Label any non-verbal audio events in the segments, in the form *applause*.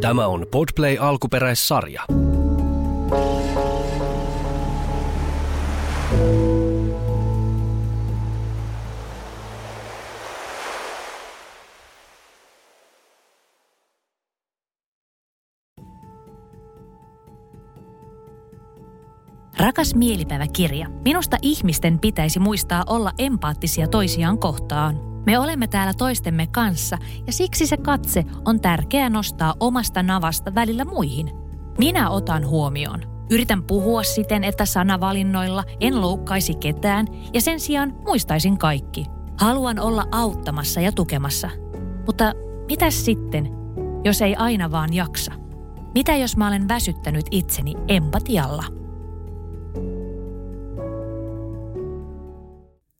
Tämä on Podplay alkuperäissarja. Rakas mielipäiväkirja, minusta ihmisten pitäisi muistaa olla empaattisia toisiaan kohtaan. Me olemme täällä toistemme kanssa ja siksi se katse on tärkeää nostaa omasta navasta välillä muihin. Minä otan huomioon. Yritän puhua siten, että sanavalinnoilla en loukkaisi ketään ja sen sijaan muistaisin kaikki. Haluan olla auttamassa ja tukemassa. Mutta mitäs sitten, jos ei aina vaan jaksa? Mitä jos mä olen väsyttänyt itseni empatialla?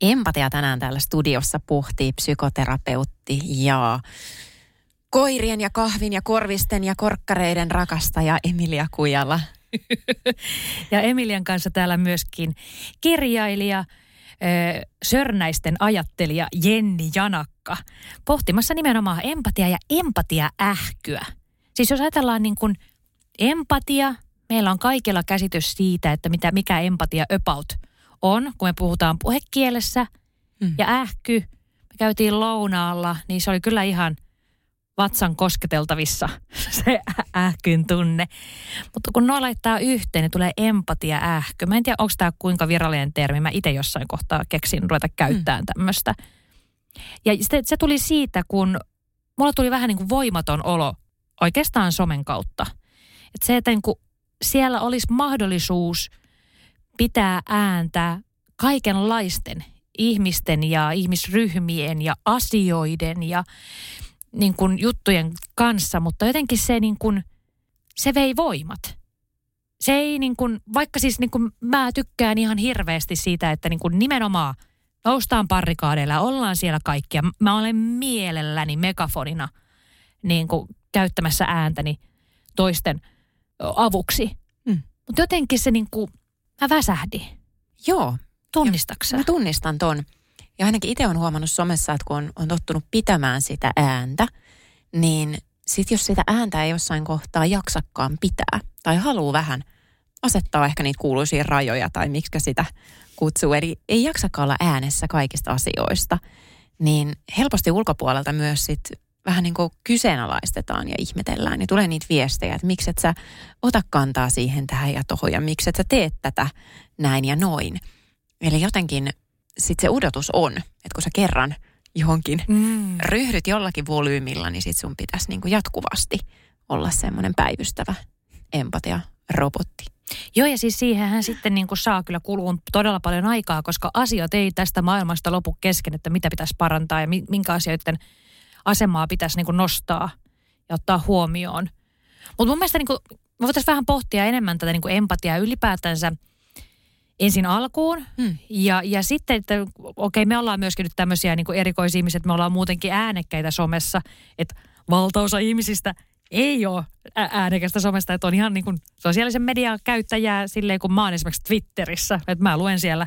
Empatia tänään täällä studiossa pohtii psykoterapeutti ja koirien ja kahvin ja korvisten ja korkkareiden rakastaja Emilia Kujala. Ja Emilian kanssa täällä myöskin kirjailija, sörnäisten ajattelija Jenni Janakka. Pohtimassa nimenomaan empatia ja empatia-ähkyä. Siis jos ajatellaan niin kuin empatia, meillä on kaikilla käsitys siitä, että mitä, mikä empatia about on, kun me puhutaan puhekielessä. Mm. Ja ähky, me käytiin lounaalla, niin se oli kyllä ihan vatsan kosketeltavissa *laughs* se ähkyn tunne. Mutta kun nuo laittaa yhteen, niin tulee empatia ähky. Mä en tiedä, onko tämä kuinka virallinen termi. Mä itse jossain kohtaa keksin ruveta käyttämään tämmöistä. Ja se, se tuli siitä, kun mulla tuli vähän niin kuin voimaton olo oikeastaan somen kautta. Että se, että niin kuin siellä olisi mahdollisuus pitää ääntä kaikenlaisten ihmisten ja ihmisryhmien ja asioiden ja niin kuin juttujen kanssa, mutta jotenkin se niin kuin, se vei voimat. Se ei niin kuin, vaikka siis niin kuin mä tykkään ihan hirveästi siitä, että niin kuin nimenomaan noustaan parrikaadeilla ollaan siellä kaikkia. Mä olen mielelläni megafonina niin kuin käyttämässä ääntäni toisten avuksi. Mm. Mutta jotenkin se niin kuin, mä väsähdin. Joo, Tunnistaksä? mä tunnistan ton. Ja ainakin itse on huomannut somessa, että kun on, on tottunut pitämään sitä ääntä, niin sit jos sitä ääntä ei jossain kohtaa jaksakkaan pitää tai haluaa vähän asettaa ehkä niitä kuuluisia rajoja tai miksi sitä kutsuu, eli ei jaksakaan olla äänessä kaikista asioista, niin helposti ulkopuolelta myös sit vähän niin kuin kyseenalaistetaan ja ihmetellään. Niin tulee niitä viestejä, että miksi et sä ota kantaa siihen tähän ja tohon ja miksi et sä teet tätä näin ja noin. Eli jotenkin sitten se odotus on, että kun sä kerran johonkin Mm. ryhdyt jollakin volyymilla, niin sit sun pitäisi niinku jatkuvasti olla semmoinen päivystävä empatia-robotti. Joo, ja siis siihenhän sitten niin kuin saa kyllä kulua todella paljon aikaa, koska asiat ei tästä maailmasta lopu kesken, että mitä pitäisi parantaa ja mi- minkä asioiden asemaa pitäisi niin kuin nostaa ja ottaa huomioon. Mutta mun mielestä niin kuin, me voitaisiin vähän pohtia enemmän tätä niin kuin empatiaa ylipäätänsä ensin alkuun. Hmm. Ja, ja sitten, että okei, me ollaan myöskin nyt tämmöisiä niin erikoisihmiset, me ollaan muutenkin äänekkäitä somessa, että valtaosa ihmisistä ei ole äänekästä somesta, että on ihan niin kuin sosiaalisen median käyttäjää silleen, kun mä oon esimerkiksi Twitterissä, että mä luen siellä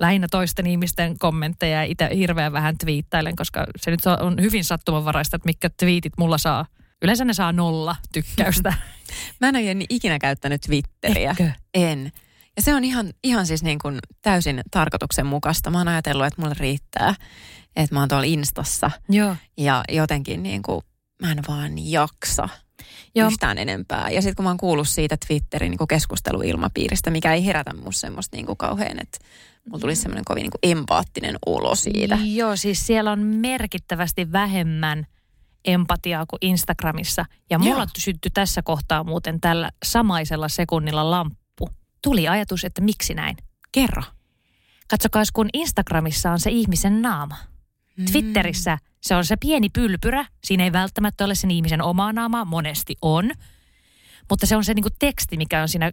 lähinnä toisten ihmisten kommentteja ja itse hirveän vähän twiittailen, koska se nyt on hyvin sattumanvaraista, että mitkä twiitit mulla saa. Yleensä ne saa nolla tykkäystä. *laughs* Mä en ole Jenni ikinä käyttänyt Twitteriä. Etkö? En. Ja se on ihan, ihan siis niin kuin täysin tarkoituksenmukaista. Mä oon ajatellut, että mulle riittää, että mä oon tuolla Instassa Joo. ja jotenkin niin kuin, mä en vaan jaksa Joo. yhtään enempää. Ja sitten kun mä oon kuullut siitä Twitterin niin kuin keskusteluilmapiiristä, mikä ei herätä musta semmoista niin kuin kauhean, että mulla tulisi semmoinen kovin niin kuin empaattinen olo siitä. Joo, siis siellä on merkittävästi vähemmän empatiaa kuin Instagramissa. Ja mulla Joo. syttyi tässä kohtaa muuten tällä samaisella sekunnilla lamppu. Tuli ajatus, että miksi näin. Kerro. Katsokaa, kun Instagramissa on se ihmisen naama. Twitterissä se on se pieni pylpyrä. Siinä ei välttämättä ole sen ihmisen omaa naamaa, monesti on. Mutta se on se niin kuin teksti, mikä on siinä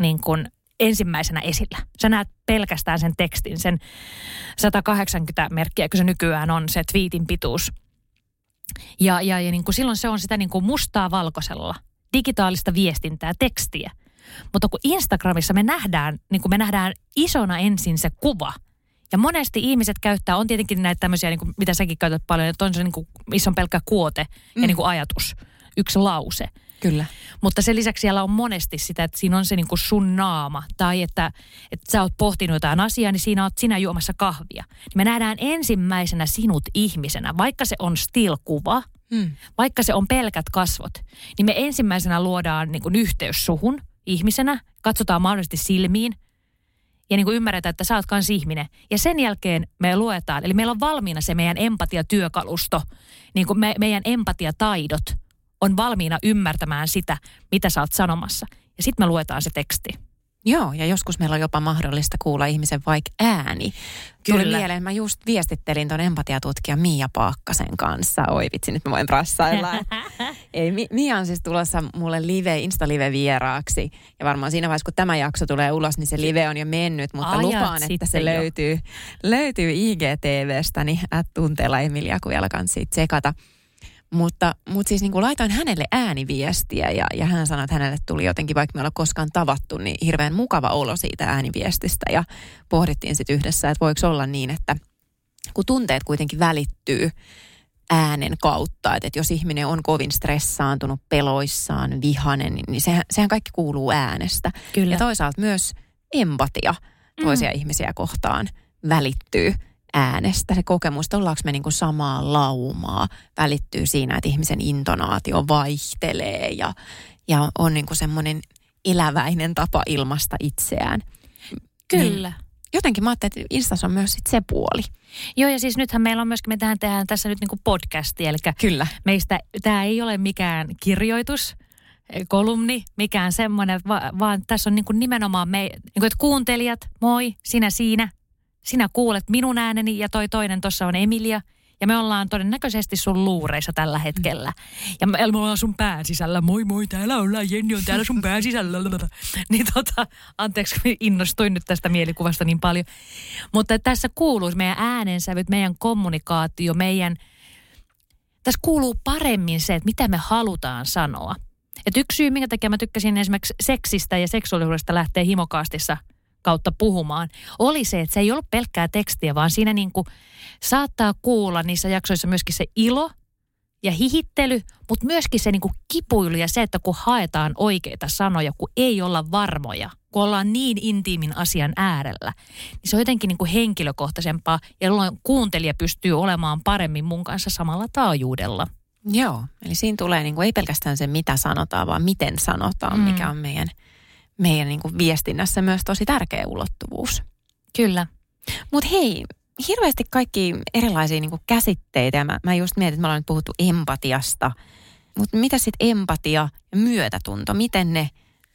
niin kuin ensimmäisenä esillä. Sä näet pelkästään sen tekstin, sen 180 merkkiä, kun se nykyään on se twiitin pituus. Ja, ja, ja niin kuin silloin se on sitä niin kuin mustaa valkoisella, digitaalista viestintää, tekstiä. Mutta kun Instagramissa me nähdään, niin kuin me nähdään isona ensin se kuva. Ja monesti ihmiset käyttää, on tietenkin näitä tämmöisiä, niin kuin, mitä säkin käytät paljon, että on se niin kuin, missä on pelkkä kuote mm. ja niin kuin ajatus yksi lause. Kyllä. Mutta sen lisäksi siellä on monesti sitä, että siinä on se niin kuin sun naama. Tai että, että sä oot pohtinut jotain asiaa, niin siinä oot sinä juomassa kahvia. Niin me nähdään ensimmäisenä sinut ihmisenä, vaikka se on still-kuva, Mm. vaikka se on pelkät kasvot. Niin me ensimmäisenä luodaan niin kuin yhteys suhun ihmisenä, katsotaan mahdollisesti silmiin ja niin kuin ymmärretään, että sä oot kans ihminen. Ja sen jälkeen me luetaan, eli meillä on valmiina se meidän empatiatyökalusto, niin kuin me, meidän empatiataidot on valmiina ymmärtämään sitä, mitä sä oot sanomassa. Ja sitten me luetaan se teksti. Joo, ja joskus meillä on jopa mahdollista kuulla ihmisen vaikka ääni. Tuli Kyllä. mieleen, mä just viestittelin ton empatiatutkija Mia Paakkasen kanssa. Oi vitsi, nyt mä voin prassailla. *laughs* Ei, Mi- Mia on siis tulossa mulle live, Insta-live vieraaksi. Ja varmaan siinä vaiheessa, kun tämä jakso tulee ulos, niin se live on jo mennyt. Mutta Ajat lupaan, että se jo. löytyy, löytyy IGTVstä, niin tunteella Emilia Kujala kanssa siitä tsekata. Mutta, mutta siis niin kuin laitoin hänelle ääniviestiä ja, ja hän sanoi, että hänelle tuli jotenkin, vaikka me ei olla koskaan tavattu, niin hirveän mukava olo siitä ääniviestistä. Ja pohdittiin sitten yhdessä, että voiko olla niin, että kun tunteet kuitenkin välittyy äänen kautta, että, että jos ihminen on kovin stressaantunut, peloissaan, vihanen, niin, niin sehän, sehän kaikki kuuluu äänestä. Kyllä. Ja toisaalta myös empatia toisia mm. ihmisiä kohtaan välittyy äänestä. Se kokemus, että ollaanko me niin kuin samaa laumaa, välittyy siinä, että ihmisen intonaatio vaihtelee ja, ja on niin kuin semmoinen eläväinen tapa ilmasta itseään. Kyllä. Niin jotenkin mä ajattelin, että Instassa on myös sit se puoli. Joo, ja siis nythän meillä on myöskin, me tehdään, tehdään tässä nyt niinku podcasti, eli Kyllä. meistä tämä ei ole mikään kirjoitus, eh, kolumni, mikään semmoinen, va, vaan tässä on niinku nimenomaan me, niinku, että kuuntelijat, moi, sinä siinä, sinä kuulet minun ääneni ja toi toinen tuossa on Emilia. Ja me ollaan todennäköisesti sun luureissa tällä hetkellä. Ja me, ollaan sun pään sisällä. Moi moi, täällä ollaan. Jenni on täällä sun pään sisällä. *laughs* Niin tota, anteeksi, innostuin nyt tästä mielikuvasta niin paljon. Mutta tässä kuuluu meidän äänensävyt, meidän kommunikaatio, meidän... Tässä kuuluu paremmin se, että mitä me halutaan sanoa. Et yksi syy, minkä takia mä tykkäsin esimerkiksi seksistä ja seksuaalisuudesta lähteä himokaastissa kautta puhumaan, oli se, että se ei ollut pelkkää tekstiä, vaan siinä niin kuin saattaa kuulla niissä jaksoissa myöskin se ilo ja hihittely, mutta myöskin se niin kuin kipuilu ja se, että kun haetaan oikeita sanoja, kun ei olla varmoja, kun ollaan niin intiimin asian äärellä, niin se on jotenkin niin kuin henkilökohtaisempaa, jolloin kuuntelija pystyy olemaan paremmin mun kanssa samalla taajuudella. Joo, eli siinä tulee niin kuin, ei pelkästään se, mitä sanotaan, vaan miten sanotaan, Mm. mikä on meidän, meidän niin kuin viestinnässä myös tosi tärkeä ulottuvuus. Kyllä. Mutta hei, hirveästi kaikki erilaisia niin kuin käsitteitä. Ja mä, mä just mietin, että me ollaan nyt puhuttu empatiasta. Mutta mitä sitten empatia ja myötätunto, miten ne,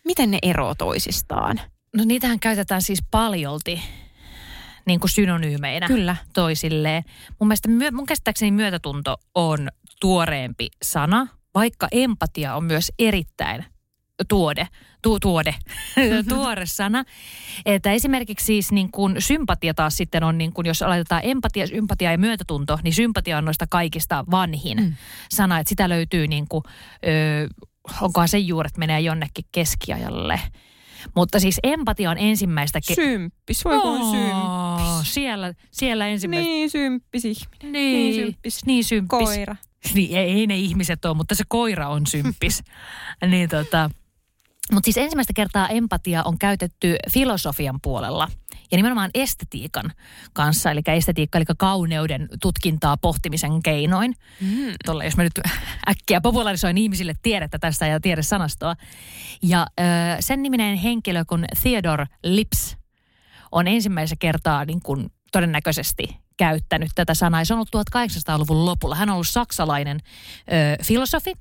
miten ne eroavat toisistaan? No niitähän käytetään siis paljolti niin kuin synonyymeinä Kyllä. toisilleen. Mun mielestä mun käsittääkseni myötätunto on tuoreempi sana, vaikka empatia on myös erittäin tuode, tu, tuode, *laughs* tuore sana. Että esimerkiksi siis niin kuin sympatia taas sitten on, niin kuin, jos laitetaan empatia, sympatia ja myötätunto, niin sympatia on noista kaikista vanhin mm. Sana. Että sitä löytyy niin kuin, ö, onkohan se juuret menee jonnekin keskiajalle. Mutta siis empatia on ensimmäistä... Ke- Symppis, voi kun symppis. Siellä, siellä ensimmäistä... Niin, symppis ihminen. Niin, Niin symppis. Niin symppis. Koira. Niin, ei, ei ne ihmiset ole, mutta se koira on symppis. *laughs* niin tota, mutta siis ensimmäistä kertaa empatia on käytetty filosofian puolella ja nimenomaan estetiikan kanssa, eli estetiikka, eli kauneuden tutkintaa pohtimisen keinoin. Mm. Tolle, jos mä nyt äkkiä popularisoin ihmisille tiedettä tästä ja tiedesanastoa. Ja ö, sen niminen henkilö kuin Theodore Lips on ensimmäistä kertaa niin kuin todennäköisesti käyttänyt tätä sanaa. Ja Se on ollut 1800-luvun lopulla. Hän on ollut saksalainen ö, filosofi.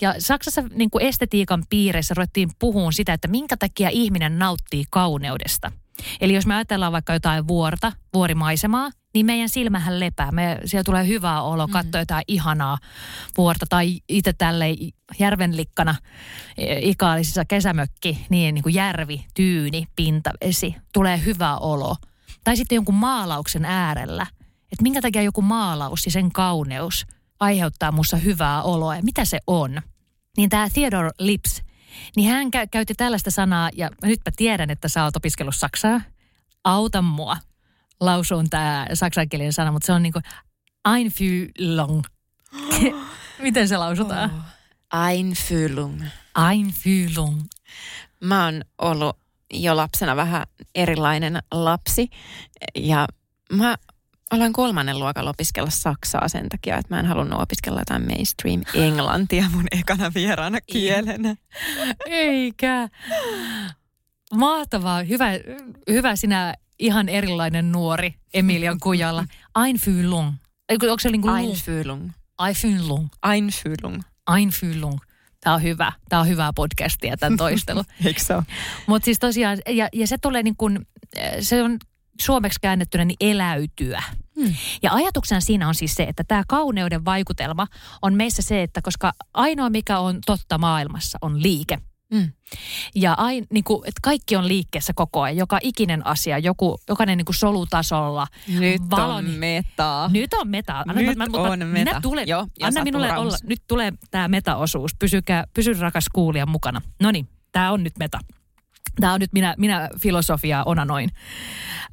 Ja Saksassa niin kuin estetiikan piireissä ruvettiin puhumaan sitä, että minkä takia ihminen nauttii kauneudesta. Eli jos me ajatellaan vaikka jotain vuorta, vuorimaisemaa, niin meidän silmähän lepää. Me, siellä tulee hyvä olo, Mm. katsoa jotain ihanaa vuorta. Tai itse tälle järvenlikkana e, ikaalisissa kesämökki, niin, niin kuin järvi, tyyni, pintavesi. Tulee hyvä olo. Tai sitten jonkun maalauksen äärellä. Että minkä takia joku maalaus ja sen kauneus aiheuttaa musta hyvää oloa ja mitä se on. Niin tämä Theodore Lips, niin hän kä- käytti tällaista sanaa, ja nyt mä tiedän, että sä oot opiskellut saksaa. Auta mua lausuun tämä saksankielinen sana, mutta se on niinku Einfühlung. *gasps* Miten se lausutaan? Oh. Einfühlung. Einfühlung. Mä oon ollut jo lapsena vähän erilainen lapsi ja mä aloin kolmannen luokalla opiskella saksaa sen takia, että mä en halunnut opiskella jotain mainstream englantia mun ekana vieraana kielenä. Eikä. Mahtavaa. Hyvä, hyvä sinä ihan erilainen nuori Emilian Kujalla. Einfühlung. Onko se niin kuin Einfühlung. Einfühlung. Einfühlung. Einfühlung. Tämä on hyvä. Tämä on hyvää podcastia, tämän toistelu. *laughs* Eikö se? Mutta siis tosiaan, ja, ja se tulee niin kuin, se on suomeksi käännettynä niin eläytyä. Hmm. Ja ajatuksena siinä on siis se, että tämä kauneuden vaikutelma on meissä se, että koska ainoa mikä on totta maailmassa on liike. Mm. Ja ain, niin kuin, että kaikki on liikkeessä koko ajan, joka ikinen asia, joku, jokainen niin kuin solutasolla. Nyt Valo- on metaa. Nyt on meta. Anna, Nyt mutta on minä meta. tulen, Joo, ja anna minulle Rauns. olla. Nyt tulee tämä meta-osuus. Pysykää, pysy rakas kuulija mukana. No niin, tämä on nyt meta. Tämä on nyt minä, minä filosofiaa onanoin.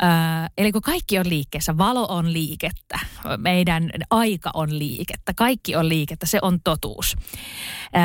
Öö, eli kun kaikki on liikkeessä, valo on liikettä, meidän aika on liikettä, kaikki on liikettä, se on totuus. Öö,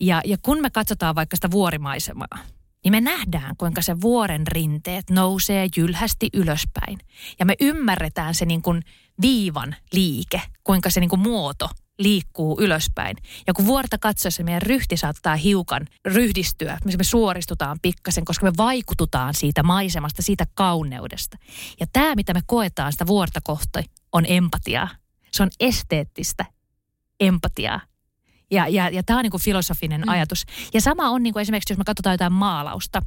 ja, ja kun me katsotaan vaikka sitä vuorimaisemaa, niin me nähdään, kuinka se vuoren rinteet nousee jylhästi ylöspäin. Ja me ymmärretään se niin kuin viivan liike, kuinka se niin kuin muoto liikkuu ylöspäin. Ja kun vuorta katsoessa meidän ryhti saattaa hiukan ryhdistyä, me suoristutaan pikkasen, koska me vaikututaan siitä maisemasta, siitä kauneudesta. Ja tämä, mitä me koetaan sitä vuorta kohti, on empatiaa. Se on esteettistä empatiaa. Ja, ja, ja tämä on niin kuin filosofinen mm. ajatus. Ja sama on niin kuin esimerkiksi, jos me katsotaan jotain maalausta.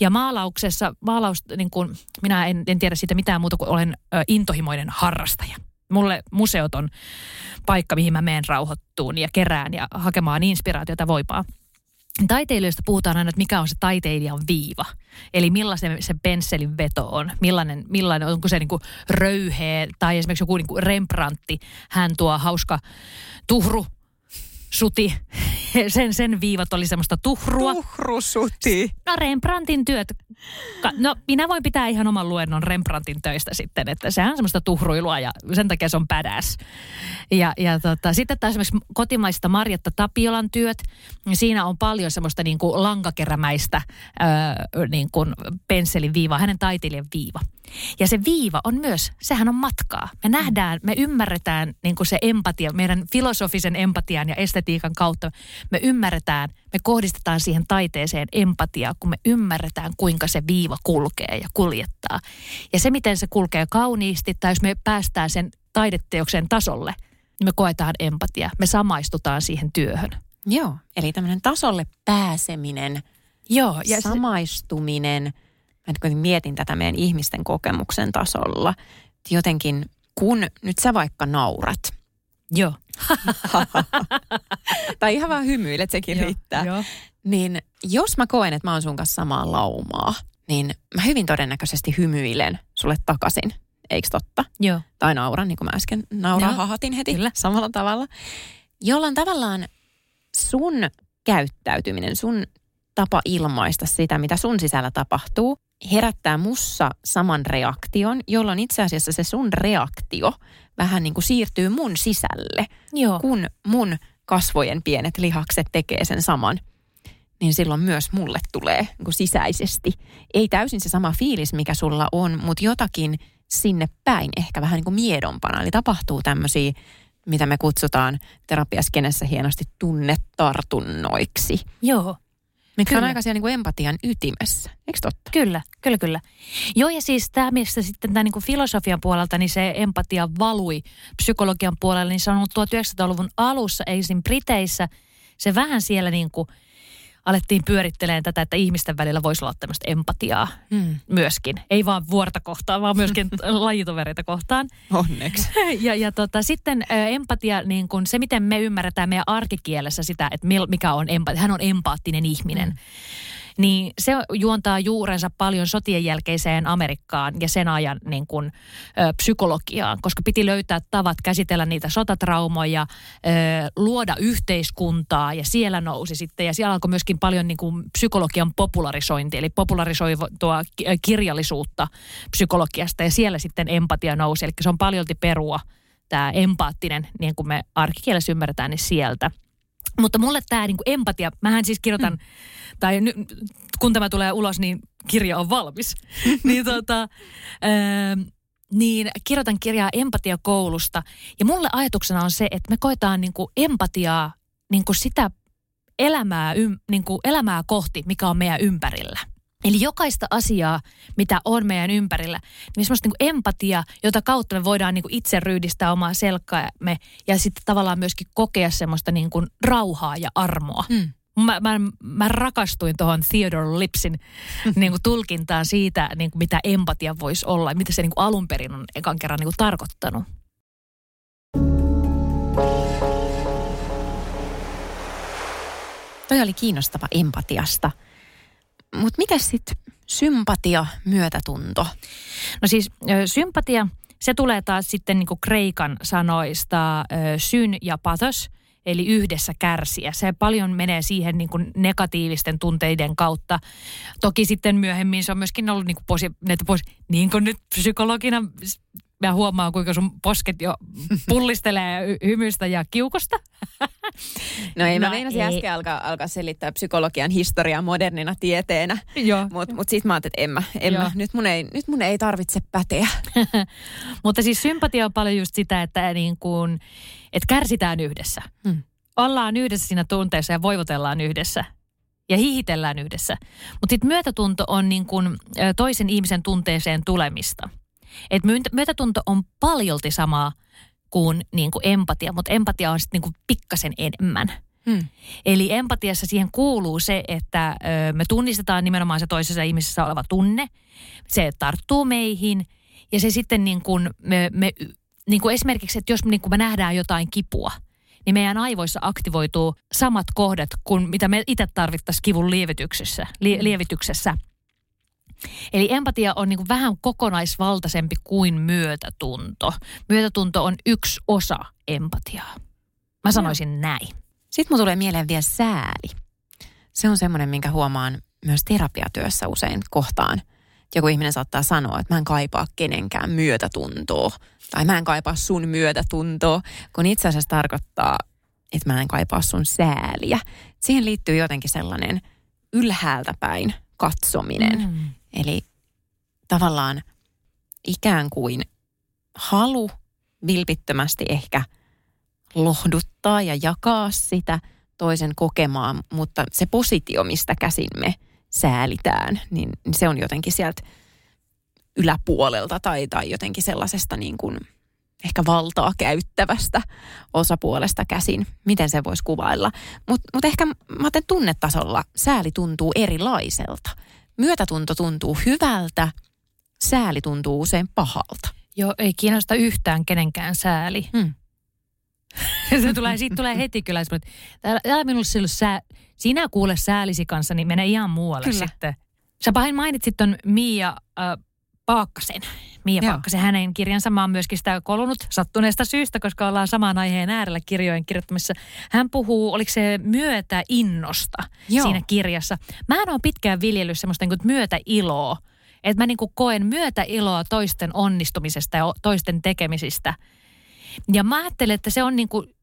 Ja maalauksessa, maalaus, niin kuin, minä en, en tiedä siitä mitään muuta kuin olen ö, intohimoinen harrastaja. Mulle museot on paikka, mihin mä menen rauhoittuun ja kerään ja hakemaan inspiraatiota voipaa. Taiteilijoista puhutaan aina, että mikä on se taiteilijan viiva. Eli millaisen se pensselin veto on. Millainen, millainen onko se niinku röyheä tai esimerkiksi joku niinku Rembrandti. Hän tuo hauska tuhru, suti. *laughs* Sen, sen viivat oli semmoista tuhrua. Tuhrusuti. No Rembrandtin työt. No minä voin pitää ihan oman luennon Rembrandtin töistä sitten, että sehän on semmoista tuhruilua ja sen takia se on badass. Ja, ja tota, sitten taas esimerkiksi kotimaista Marjatta Tapiolan työt, niin siinä on paljon semmoista niin kuin lankakerämäistä öö, niin kuin pensselin viivaa, hänen taiteilijan viiva. Ja se viiva on myös, sehän on matkaa. Me nähdään, me ymmärretään niin kuin se empatia, meidän filosofisen empatian ja estetiikan kautta. Me ymmärretään, me kohdistetaan siihen taiteeseen empatiaa, kun me ymmärretään, kuinka se viiva kulkee ja kuljettaa. Ja se, miten se kulkee kauniisti, tai jos me päästään sen taideteoksen tasolle, niin me koetaan empatia. Me samaistutaan siihen työhön. Joo, eli tämmöinen tasolle pääseminen, Joo, ja samaistuminen. Mä nyt kuitenkin mietin tätä meidän ihmisten kokemuksen tasolla. Jotenkin, kun nyt sä vaikka naurat, Joo. *laughs* tai ihan vaan hymyilet, sekin riittää. Joo. Niin jos mä koen, että mä oon sun kanssa samaa laumaa, niin mä hyvin todennäköisesti hymyilen sulle takaisin. Eikö totta? Joo. Tai nauran, niin kuin mä äsken nauraa, Joo, hahatin heti kyllä. samalla tavalla. Jolloin tavallaan sun käyttäytyminen, sun tapa ilmaista sitä, mitä sun sisällä tapahtuu, herättää mussa saman reaktion, jolloin itse asiassa se sun reaktio vähän niin kuin siirtyy mun sisälle, Joo. kun mun kasvojen pienet lihakset tekee sen saman niin silloin myös mulle tulee niin kuin sisäisesti. Ei täysin se sama fiilis, mikä sulla on, mutta jotakin sinne päin ehkä vähän niin kuin miedompana. Eli tapahtuu tämmöisiä, mitä me kutsutaan terapiaskenessä hienosti tunnetartunnoiksi. Joo. Mitkä on Kyllä. aika siellä niin kuin empatian ytimessä. Eikö totta? Kyllä, kyllä, kyllä. Joo, ja siis tämä, missä sitten tämä niin filosofian puolelta, niin se empatia valui psykologian puolelle, niin se on ollut 1900-luvun alussa ensin Briteissä. Se vähän siellä niin kuin alettiin pyörittelemään tätä, että ihmisten välillä voisi olla tämmöistä empatiaa Hmm. myöskin. Ei vaan vuorta kohtaan, vaan myöskin *laughs* lajitovereita kohtaan. Onneksi. *laughs* Ja, ja tota, sitten empatia, niin kun se miten me ymmärretään meidän arkikielessä sitä, että mikä on empatia, hän on empaattinen ihminen. Mm. Niin se juontaa juurensa paljon sotien jälkeiseen Amerikkaan ja sen ajan niin kun, ö, psykologiaan, koska piti löytää tavat käsitellä niitä sotatraumoja, ö, luoda yhteiskuntaa ja siellä nousi sitten. Ja siellä alkoi myöskin paljon niin kun, psykologian popularisointi, eli popularisoitua ki- kirjallisuutta psykologiasta ja siellä sitten empatia nousi. Eli se on paljolti perua, tämä empaattinen, niin kuin me arkikielessä ymmärretään, niin sieltä. Mutta mulle tämä niinku empatia, mähän siis kirjoitan, mm. tai ny, kun tämä tulee ulos, niin kirja on valmis. *laughs* niin, tota, ö, niin kirjoitan kirjaa empatiakoulusta. Ja mulle ajatuksena on se, että me koetaan niinku empatiaa niinku sitä elämää, ym, niinku elämää kohti, mikä on meidän ympärillä. Eli jokaista asiaa, mitä on meidän ympärillä, niin semmoista niin empatia, jota kautta me voidaan niin kuin itse ryydistää omaa selkäämme ja sitten tavallaan myöskin kokea semmoista niin kuin rauhaa ja armoa. Mm. Mä, mä, mä rakastuin tuohon Theodore Lipsin *laughs* niin kuin tulkintaan siitä, niin kuin mitä empatia voisi olla ja mitä se niin kuin alun perin on ekan kerran niin kuin tarkoittanut. Toi oli kiinnostava empatiasta – mutta mitä sitten sympatia, myötätunto? No siis sympatia, se tulee taas sitten niin kuin kreikan sanoista syn ja pathos, eli yhdessä kärsiä. Se paljon menee siihen niin kuin negatiivisten tunteiden kautta. Toki sitten myöhemmin se on myöskin ollut niin kuin posi, posi, niin kuin nyt psykologina mä huomaan, kuinka sun posket jo pullistelee hymystä ja kiukosta. No ei, no, mä meinasin ei. äsken alkaa, alkaa selittää psykologian historiaa modernina tieteenä. Mutta mut sitten mä ajattelin, että en mä, en mä. Nyt, mun ei, nyt mun ei tarvitse päteä. *laughs* Mutta siis sympatia on paljon just sitä, että niin kun, että kärsitään yhdessä. Hmm. Ollaan yhdessä siinä tunteessa ja voivotellaan yhdessä ja hihitellään yhdessä. Mutta sitten myötätunto on niin kun toisen ihmisen tunteeseen tulemista – et myötätunto on paljolti samaa kuin, niin kuin empatia, mutta empatia on sitten niin kuin pikkasen enemmän. Hmm. Eli empatiassa siihen kuuluu se, että ö, me tunnistetaan nimenomaan se toisessa ihmisessä oleva tunne. Se tarttuu meihin ja se sitten niin kuin me, me niin kuin esimerkiksi, että jos niin kuin me nähdään jotain kipua, niin meidän aivoissa aktivoituu samat kohdat kuin mitä me itse tarvittaisiin kivun lievityksessä. Lie, lievityksessä. Eli empatia on niin kuin vähän kokonaisvaltaisempi kuin myötätunto. Myötätunto on yksi osa empatiaa. Mä sanoisin no. näin. Sitten mun tulee mieleen vielä sääli. Se on semmoinen, minkä huomaan myös terapiatyössä usein kohtaan. Joku ihminen saattaa sanoa, että mä en kaipaa kenenkään myötätuntoa. Tai mä en kaipaa sun myötätuntoa, kun itse asiassa tarkoittaa, että mä en kaipaa sun sääliä. Siihen liittyy jotenkin sellainen ylhäältä päin katsominen. Mm. Eli tavallaan ikään kuin halu vilpittömästi ehkä lohduttaa ja jakaa sitä toisen kokemaa, mutta se positio, mistä käsin me säälitään, niin se on jotenkin sieltä yläpuolelta tai, tai jotenkin sellaisesta niin kuin ehkä valtaa käyttävästä osapuolesta käsin. Miten se voisi kuvailla? Mutta mut ehkä mä tunnetasolla sääli tuntuu erilaiselta myötätunto tuntuu hyvältä, sääli tuntuu usein pahalta. Joo, ei kiinnosta yhtään kenenkään sääli. Hmm. *laughs* se tulee, siitä tulee heti kyllä että täällä minulla silloin sää, sinä kuule säälisi kanssa, niin mene ihan muualle kyllä. sitten. Sä pahin mainitsit ton Mia äh, Paakkasen. Mia Joo. Paakkasen, hänen kirjansa mä oon myöskin sitä kolunut sattuneesta syystä, koska ollaan samaan aiheen äärellä kirjojen kirjoittamissa. Hän puhuu, oliko se myötä innosta Joo. siinä kirjassa. Mä en ole pitkään viljellyt semmoista niin myötä iloa. Että mä niin kuin koen myötä iloa toisten onnistumisesta ja toisten tekemisistä. Ja mä ajattelen, että se on niin kuin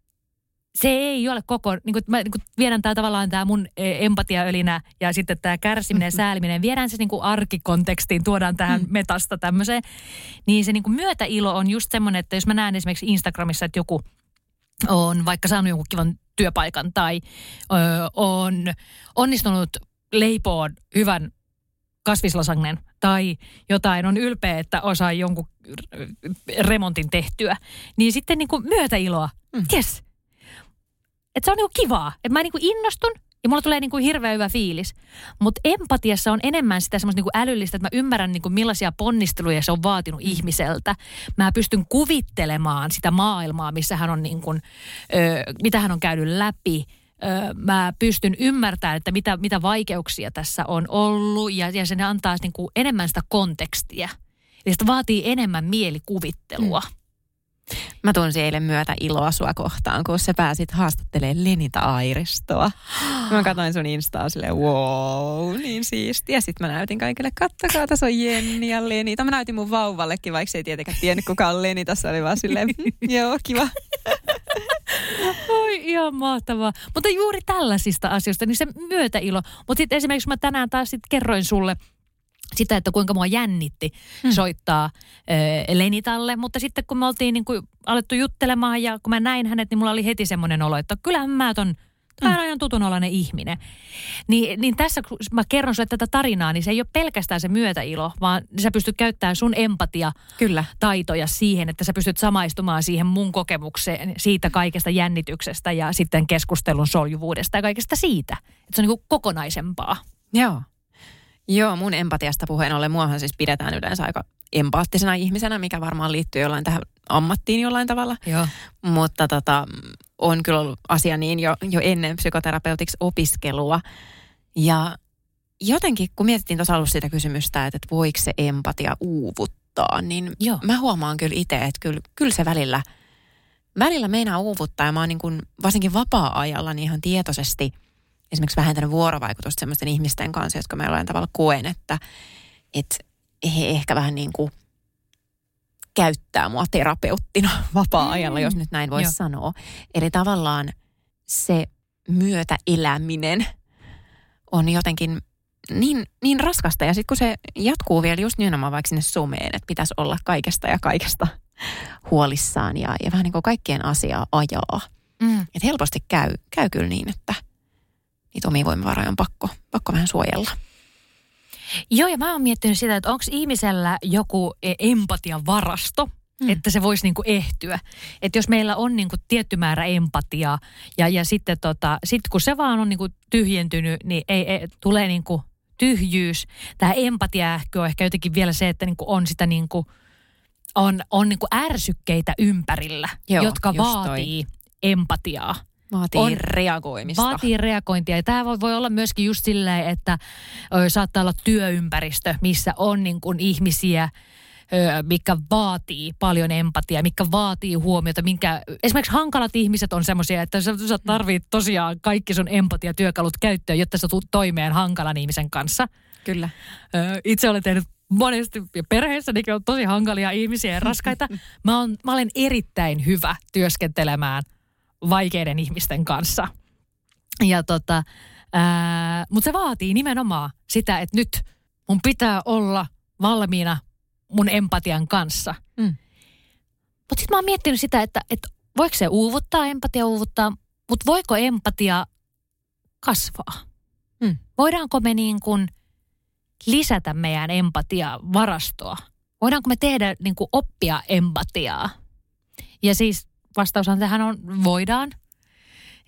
se ei ole koko, niin kuin, mä niin kuin viedän tämä tavallaan tämä mun e, empatiaölinä ja sitten tämä kärsiminen ja mm-hmm. sääliminen, viedään se niin kuin arkikontekstiin, tuodaan tähän mm. metasta tämmöiseen. Niin se niin kuin myötäilo on just semmoinen, että jos mä näen esimerkiksi Instagramissa, että joku on vaikka saanut jonkun kivan työpaikan tai ö, on onnistunut leipoon hyvän kasvislasagnen tai jotain, on ylpeä, että osaa jonkun remontin tehtyä, niin sitten niin kuin myötäiloa. Mm. Yes, että se on niinku kivaa. Että mä niinku innostun ja mulla tulee niinku hirveän hyvä fiilis. Mutta empatiassa on enemmän sitä semmoista niinku älyllistä, että mä ymmärrän niinku millaisia ponnisteluja se on vaatinut mm. ihmiseltä. Mä pystyn kuvittelemaan sitä maailmaa, missä hän on niinku, ö, mitä hän on käynyt läpi. Ö, mä pystyn ymmärtämään, että mitä, mitä vaikeuksia tässä on ollut ja, ja se antaa niinku enemmän sitä kontekstia. Eli sitä vaatii enemmän mielikuvittelua. Mm. Mä tunsin eilen myötä iloa sua kohtaan, kun sä pääsit haastattelemaan Lenita Airistoa. Mä katsoin sun Instaa silleen, wow, niin siistiä. Sitten mä näytin kaikille, kattokaa, tässä on Jenni ja Lenita. Mä näytin mun vauvallekin, vaikka se ei tietenkään tiennyt, kuka on Lenita. Se oli vaan silleen, joo, kiva. Oi, ihan mahtavaa. Mutta juuri tällaisista asioista, niin se myötäilo. Mutta sitten esimerkiksi mä tänään taas sit kerroin sulle, sitä, että kuinka mua jännitti hmm. soittaa ö, Lenitalle. Mutta sitten kun me oltiin niin kuin alettu juttelemaan ja kun mä näin hänet, niin mulla oli heti semmoinen olo, että kyllähän mä ton Tämä on ihan tutunolainen ihminen. Niin, niin tässä, kun mä kerron sulle tätä tarinaa, niin se ei ole pelkästään se myötäilo, vaan sä pystyt käyttämään sun empatia Kyllä. taitoja siihen, että sä pystyt samaistumaan siihen mun kokemukseen siitä kaikesta jännityksestä ja sitten keskustelun soljuvuudesta ja kaikesta siitä. Että se on niin kokonaisempaa. Joo. Joo, mun empatiasta puheen ollen muahan siis pidetään yleensä aika empaattisena ihmisenä, mikä varmaan liittyy jollain tähän ammattiin jollain tavalla. Joo. Mutta tota, on kyllä ollut asia niin jo, jo ennen psykoterapeutiksi opiskelua. Ja jotenkin, kun mietittiin tuossa alussa sitä kysymystä, että, että voiko se empatia uuvuttaa, niin Joo. mä huomaan kyllä itse, että kyllä, kyllä se välillä, välillä meinaa uuvuttaa. Ja mä oon niin kuin, varsinkin vapaa-ajalla niin ihan tietoisesti – esimerkiksi vähentänyt vuorovaikutusta sellaisten ihmisten kanssa, jotka mä jollain tavalla koen, että, että he ehkä vähän niin kuin käyttää mua terapeuttina *laughs* vapaa-ajalla, mm. jos nyt näin voisi sanoa. Eli tavallaan se myötäeläminen on jotenkin niin, niin raskasta. Ja sitten kun se jatkuu vielä just nimenomaan vaikka sinne someen, että pitäisi olla kaikesta ja kaikesta *laughs* huolissaan ja, ja vähän niin kuin kaikkien asiaa ajaa. Mm. Että helposti käy, käy kyllä niin, että – niitä omia voimavaroja on pakko, pakko vähän suojella. Joo, ja mä oon miettinyt sitä, että onko ihmisellä joku e, empatian varasto, mm. että se voisi niinku ehtyä. Että jos meillä on niinku tietty määrä empatiaa ja, ja sitten tota, sit kun se vaan on niinku tyhjentynyt, niin ei, ei, tulee niinku tyhjyys. Tämä empatiaähky on ehkä jotenkin vielä se, että niinku on sitä niinku, on, on niinku ärsykkeitä ympärillä, Joo, jotka vaatii toi. empatiaa. Vaatii on, reagoimista. Vaatii reagointia. Ja tämä voi, voi olla myöskin just silleen, että ö, saattaa olla työympäristö, missä on niin kuin ihmisiä, ö, mikä vaatii paljon empatiaa, mikä vaatii huomiota, minkä, esimerkiksi hankalat ihmiset on semmoisia, että sä, sä tarvit tosiaan kaikki sun empatiatyökalut käyttöön, jotta sä tulet toimeen hankalan ihmisen kanssa. Kyllä. Ö, itse olen tehnyt monesti ja perheessänikin on tosi hankalia ihmisiä ja raskaita. *laughs* Mä, on, mä olen erittäin hyvä työskentelemään vaikeiden ihmisten kanssa. Ja tota, mutta se vaatii nimenomaan sitä, että nyt mun pitää olla valmiina mun empatian kanssa. Mm. Mutta sitten mä oon miettinyt sitä, että, että voiko se uuvuttaa, empatia uuvuttaa, mutta voiko empatia kasvaa? Mm. Voidaanko me niin kuin lisätä meidän empatia-varastoa? Voidaanko me tehdä niin kuin oppia empatiaa? Ja siis vastaushan tähän on voidaan.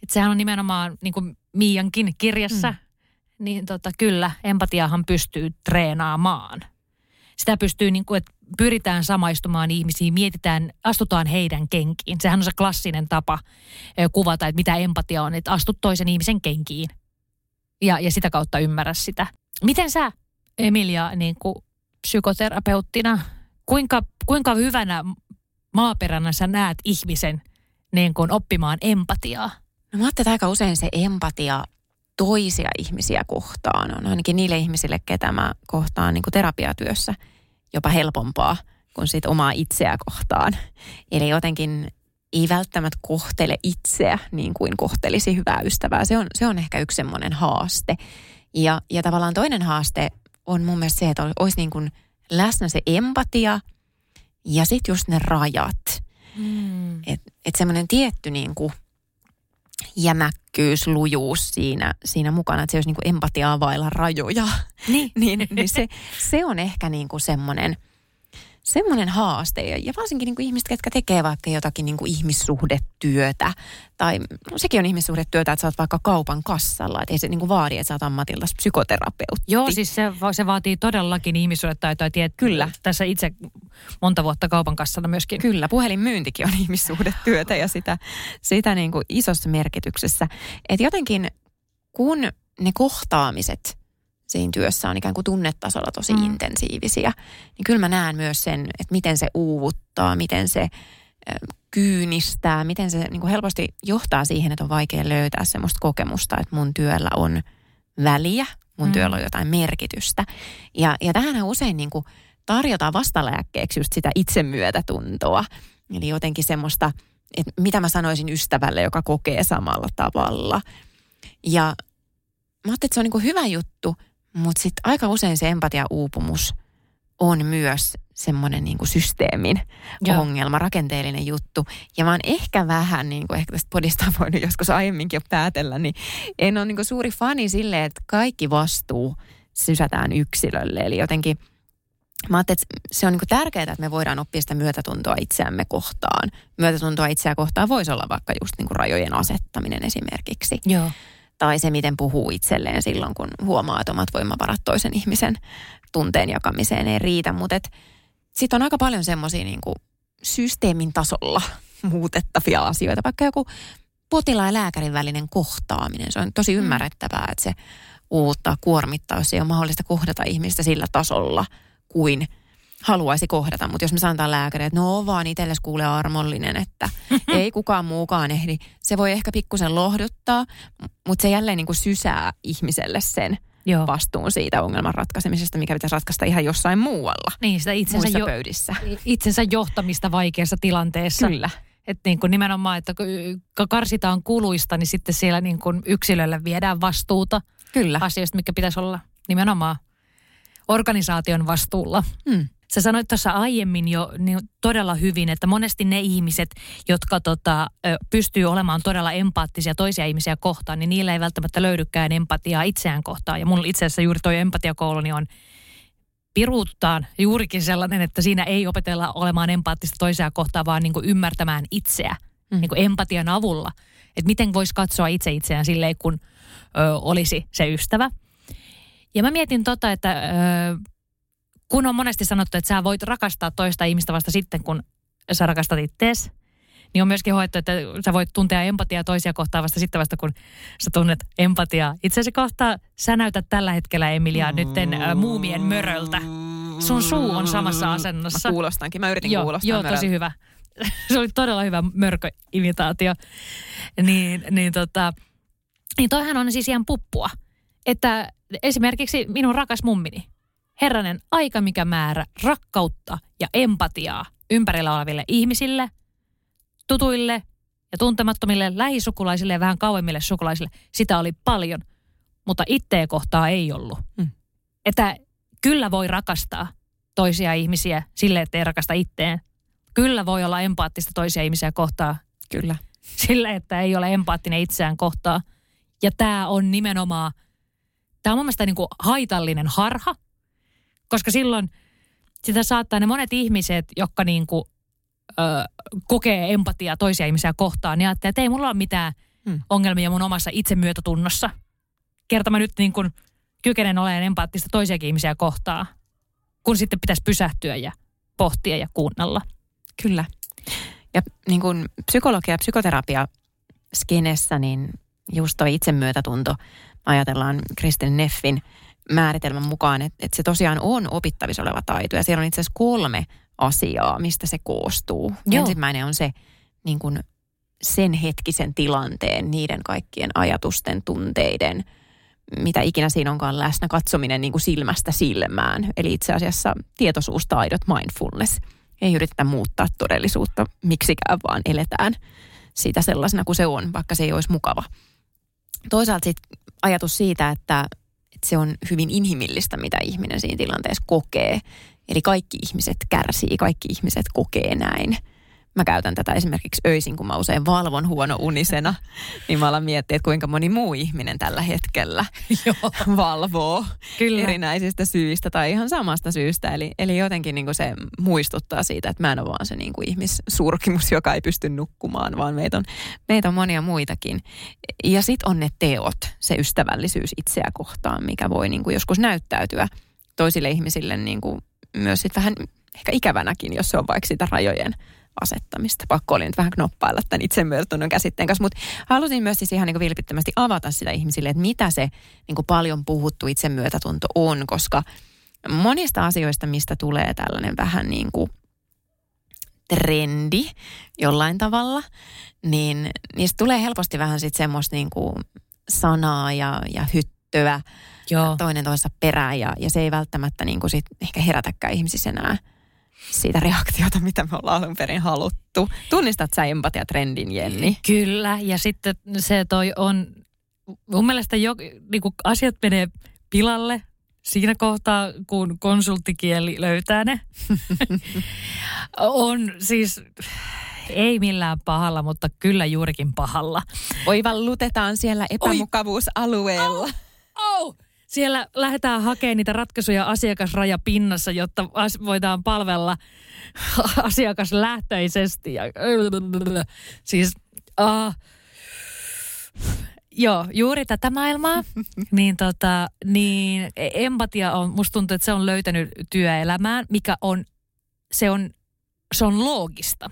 Että sehän on nimenomaan niin kuin Miiankin kirjassa, mm. niin tota, kyllä empatiahan pystyy treenaamaan. Sitä pystyy, niin kuin, että pyritään samaistumaan ihmisiin, mietitään, astutaan heidän kenkiin. Sehän on se klassinen tapa kuvata, että mitä empatia on, että astut toisen ihmisen kenkiin ja, ja sitä kautta ymmärrä sitä. Miten sä, Emilia, niin kuin psykoterapeuttina, kuinka, kuinka hyvänä maaperänä sä näet ihmisen niin kuin oppimaan empatiaa? No mä että aika usein se empatia toisia ihmisiä kohtaan on ainakin niille ihmisille, ketä mä kohtaan niin kuin terapiatyössä jopa helpompaa kuin sit omaa itseä kohtaan. Eli jotenkin ei välttämättä kohtele itseä niin kuin kohtelisi hyvää ystävää. Se on, se on ehkä yksi semmoinen haaste. Ja, ja tavallaan toinen haaste on mun mielestä se, että olisi niin kuin läsnä se empatia – ja sitten just ne rajat. Mm. Että et semmoinen tietty niin kuin jämäkkyys, lujuus siinä, siinä mukana, että se olisi niin kuin empatiaa vailla rajoja. Niin. *laughs* niin, niin se, se on ehkä niin kuin semmoinen – semmoinen haaste. Ja varsinkin niin kuin ihmiset, jotka tekee vaikka jotakin niin kuin ihmissuhdetyötä. Tai no, sekin on ihmissuhdetyötä, että sä oot vaikka kaupan kassalla. Että ei se niin kuin vaadi, että sä oot ammatiltas psykoterapeutti. Joo, siis se, se vaatii todellakin ihmissuhdetaitoa. Tiet, Kyllä. Tässä itse monta vuotta kaupan kassalla myöskin. Kyllä, puhelinmyyntikin on ihmissuhdetyötä ja sitä, sitä niin kuin isossa merkityksessä. Että jotenkin kun ne kohtaamiset – siinä työssä on ikään kuin tunnetasolla tosi mm. intensiivisiä, niin kyllä mä näen myös sen, että miten se uuvuttaa, miten se kyynistää, miten se niin kuin helposti johtaa siihen, että on vaikea löytää semmoista kokemusta, että mun työllä on väliä, mun mm. työllä on jotain merkitystä. Ja, ja tähän usein niin kuin tarjotaan vastalääkkeeksi just sitä itsemyötätuntoa. Eli jotenkin semmoista, että mitä mä sanoisin ystävälle, joka kokee samalla tavalla. Ja mä ajattelin, että se on niin hyvä juttu, mutta sitten aika usein se empatia-uupumus on myös semmoinen niin kuin systeemin Joo. ongelma, rakenteellinen juttu. Ja mä oon ehkä vähän, niin kuin ehkä tästä podista voinut joskus aiemminkin jo päätellä, niin en ole niin kuin suuri fani sille, että kaikki vastuu sysätään yksilölle. Eli jotenkin mä ajattelin, että se on niin kuin tärkeää, että me voidaan oppia sitä myötätuntoa itseämme kohtaan. Myötätuntoa itseä kohtaan voisi olla vaikka just niin kuin rajojen asettaminen esimerkiksi. Joo. Tai se, miten puhuu itselleen silloin, kun huomaa, että omat voimavarat toisen ihmisen tunteen jakamiseen ei riitä. Mutta sitten on aika paljon semmoisia niin systeemin tasolla *laughs* muutettavia asioita. Vaikka joku potilaan ja lääkärin välinen kohtaaminen. Se on tosi mm. ymmärrettävää, että se uuttaa, kuormittaa, jos ei ole mahdollista kohdata ihmistä sillä tasolla kuin haluaisi kohdata. Mutta jos me sanotaan lääkäri, että no vaan itsellesi kuule armollinen, että *laughs* ei kukaan muukaan ehdi. Se voi ehkä pikkusen lohduttaa, mutta se jälleen niin kuin sysää ihmiselle sen – Joo. vastuun siitä ongelman ratkaisemisesta, mikä pitäisi ratkaista ihan jossain muualla. Niin, sitä itsensä, jo, pöydissä. itsensä johtamista vaikeassa tilanteessa. Kyllä. Että niin kuin nimenomaan, että kun karsitaan kuluista, niin sitten siellä niin kuin yksilölle viedään vastuuta Kyllä. asioista, mikä pitäisi olla nimenomaan organisaation vastuulla. Hmm. Sä sanoit tuossa aiemmin jo niin todella hyvin, että monesti ne ihmiset, jotka tota, pystyy olemaan todella empaattisia toisia ihmisiä kohtaan, niin niillä ei välttämättä löydykään empatiaa itseään kohtaan. Ja mulla itse asiassa juuri toi empatiakouluni on piruuttaan juurikin sellainen, että siinä ei opetella olemaan empaattista toisia kohtaan, vaan niin kuin ymmärtämään itseä mm. niin kuin empatian avulla. Että miten voisi katsoa itse itseään silleen, kun ö, olisi se ystävä. Ja mä mietin tota, että ö, kun on monesti sanottu, että sä voit rakastaa toista ihmistä vasta sitten, kun sä rakastat ittees, niin on myöskin hoettu, että sä voit tuntea empatiaa toisia kohtaan vasta sitten vasta, kun sä tunnet empatiaa. Itse asiassa kohtaa sä näytät tällä hetkellä, Emilia, nytten äh, muumien möröltä. Sun suu on samassa asennossa. Mä kuulostankin, mä yritin joo, kuulostaa Joo, tosi hyvä. *laughs* Se oli todella hyvä mörköimitaatio. Niin, niin, tota, niin toihan on siis ihan puppua. Että esimerkiksi minun rakas mummini, herranen aika mikä määrä rakkautta ja empatiaa ympärillä oleville ihmisille, tutuille ja tuntemattomille lähisukulaisille ja vähän kauemmille sukulaisille. Sitä oli paljon, mutta itteen kohtaa ei ollut. Mm. Että kyllä voi rakastaa toisia ihmisiä sille, että ei rakasta itteen. Kyllä voi olla empaattista toisia ihmisiä kohtaa. Kyllä. Sille, että ei ole empaattinen itseään kohtaa. Ja tämä on nimenomaan, tämä on mun mielestä niin kuin haitallinen harha, koska silloin sitä saattaa ne monet ihmiset, jotka niin kuin, ö, kokee empatiaa toisia ihmisiä kohtaan, niin ajattelee, että ei mulla ole mitään hmm. ongelmia mun omassa itsemyötätunnossa. Kerta mä nyt niin kuin kykenen olemaan empaattista toisiakin ihmisiä kohtaan, kun sitten pitäisi pysähtyä ja pohtia ja kuunnella. Kyllä. Ja niin kuin psykologia ja psykoterapia skenessä, niin just toi itsemyötätunto, ajatellaan Kristin Neffin – määritelmän mukaan, että, että se tosiaan on opittavissa oleva taito. Ja siellä on itse asiassa kolme asiaa, mistä se koostuu. Joo. Ensimmäinen on se niin kuin sen hetkisen tilanteen, niiden kaikkien ajatusten, tunteiden, mitä ikinä siinä onkaan läsnä, katsominen niin kuin silmästä silmään. Eli itse asiassa tietoisuustaidot, mindfulness. Ei yritetä muuttaa todellisuutta miksikään, vaan eletään sitä sellaisena kuin se on, vaikka se ei olisi mukava. Toisaalta sitten ajatus siitä, että että se on hyvin inhimillistä, mitä ihminen siinä tilanteessa kokee. Eli kaikki ihmiset kärsii, kaikki ihmiset kokee näin. Mä käytän tätä esimerkiksi öisin, kun mä usein valvon huono unisena, *laughs* niin mä alan miettiä, että kuinka moni muu ihminen tällä hetkellä *laughs* valvoo Kyllä. erinäisistä syistä tai ihan samasta syystä. Eli, eli jotenkin niin kuin se muistuttaa siitä, että mä en ole vaan se niin kuin ihmissurkimus, joka ei pysty nukkumaan, vaan meitä on, meitä on monia muitakin. Ja sitten on ne teot, se ystävällisyys itseä kohtaan, mikä voi niin kuin joskus näyttäytyä toisille ihmisille niin kuin myös sit vähän ehkä ikävänäkin, jos se on vaikka sitä rajojen asettamista. Pakko oli nyt vähän knoppailla tämän itsemyötätunnon käsitteen kanssa, mutta halusin myös siis ihan niin vilpittömästi avata sitä ihmisille, että mitä se niin kuin paljon puhuttu itsemyötätunto on, koska monista asioista, mistä tulee tällainen vähän niin kuin trendi jollain tavalla, niin niistä tulee helposti vähän sitten semmoista niin kuin sanaa ja, ja hyttöä Joo. toinen toisessa perään ja, ja se ei välttämättä niin kuin sit ehkä herätäkään ihmisissä enää siitä reaktiota, mitä me ollaan alun perin haluttu. Tunnistat sä empatiatrendin, Jenni? Kyllä, ja sitten se toi on, mun mielestä jo, niin kuin asiat menee pilalle siinä kohtaa, kun konsulttikieli löytää ne. *laughs* on siis, ei millään pahalla, mutta kyllä juurikin pahalla. Oivallutetaan siellä epämukavuusalueella. Oh! Siellä lähdetään hakemaan niitä ratkaisuja asiakasrajapinnassa, jotta as- voidaan palvella *laughs* asiakaslähtöisesti. Ja, siis, uh, joo, juuri tätä maailmaa. *laughs* niin, tota, niin empatia on, musta tuntuu, että se on löytänyt työelämään, mikä on, se on, se on loogista.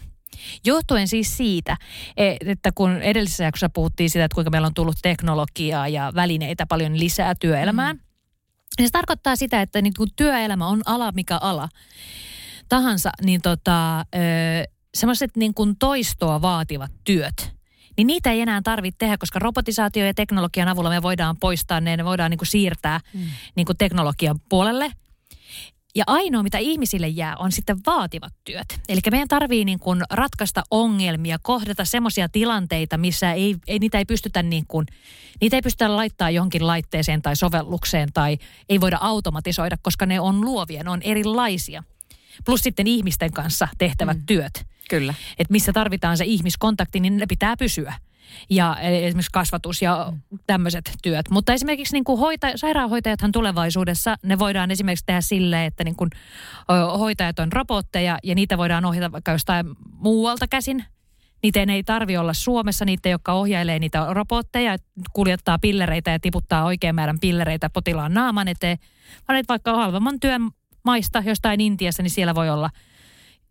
Johtuen siis siitä, e, että kun edellisessä jaksossa puhuttiin siitä, että kuinka meillä on tullut teknologiaa ja välineitä paljon lisää työelämään, mm. niin se tarkoittaa sitä, että niin kun työelämä on ala mikä ala tahansa, niin tota, semmoiset niin kuin toistoa vaativat työt, niin niitä ei enää tarvitse tehdä, koska robotisaatio ja teknologian avulla me voidaan poistaa ne, ne voidaan niin kuin siirtää mm. niin kuin teknologian puolelle – ja ainoa, mitä ihmisille jää, on sitten vaativat työt. Eli meidän tarvii niin kuin ratkaista ongelmia, kohdata semmoisia tilanteita, missä ei, ei, niitä ei pystytä niin kuin, niitä ei pystytä laittaa johonkin laitteeseen tai sovellukseen tai ei voida automatisoida, koska ne on luovia, ne on erilaisia. Plus sitten ihmisten kanssa tehtävät mm. työt. Kyllä. Et missä tarvitaan se ihmiskontakti, niin ne pitää pysyä ja esimerkiksi kasvatus ja mm. tämmöiset työt. Mutta esimerkiksi niin kuin hoita, sairaanhoitajathan tulevaisuudessa, ne voidaan esimerkiksi tehdä silleen, että niin kuin, hoitajat on robotteja ja niitä voidaan ohjata vaikka jostain muualta käsin. Niiden ei tarvi olla Suomessa, niitä, jotka ohjailee niitä robotteja, kuljettaa pillereitä ja tiputtaa oikean määrän pillereitä potilaan naaman eteen. Vaan vaikka halvemman työn maista jostain Intiassa, niin siellä voi olla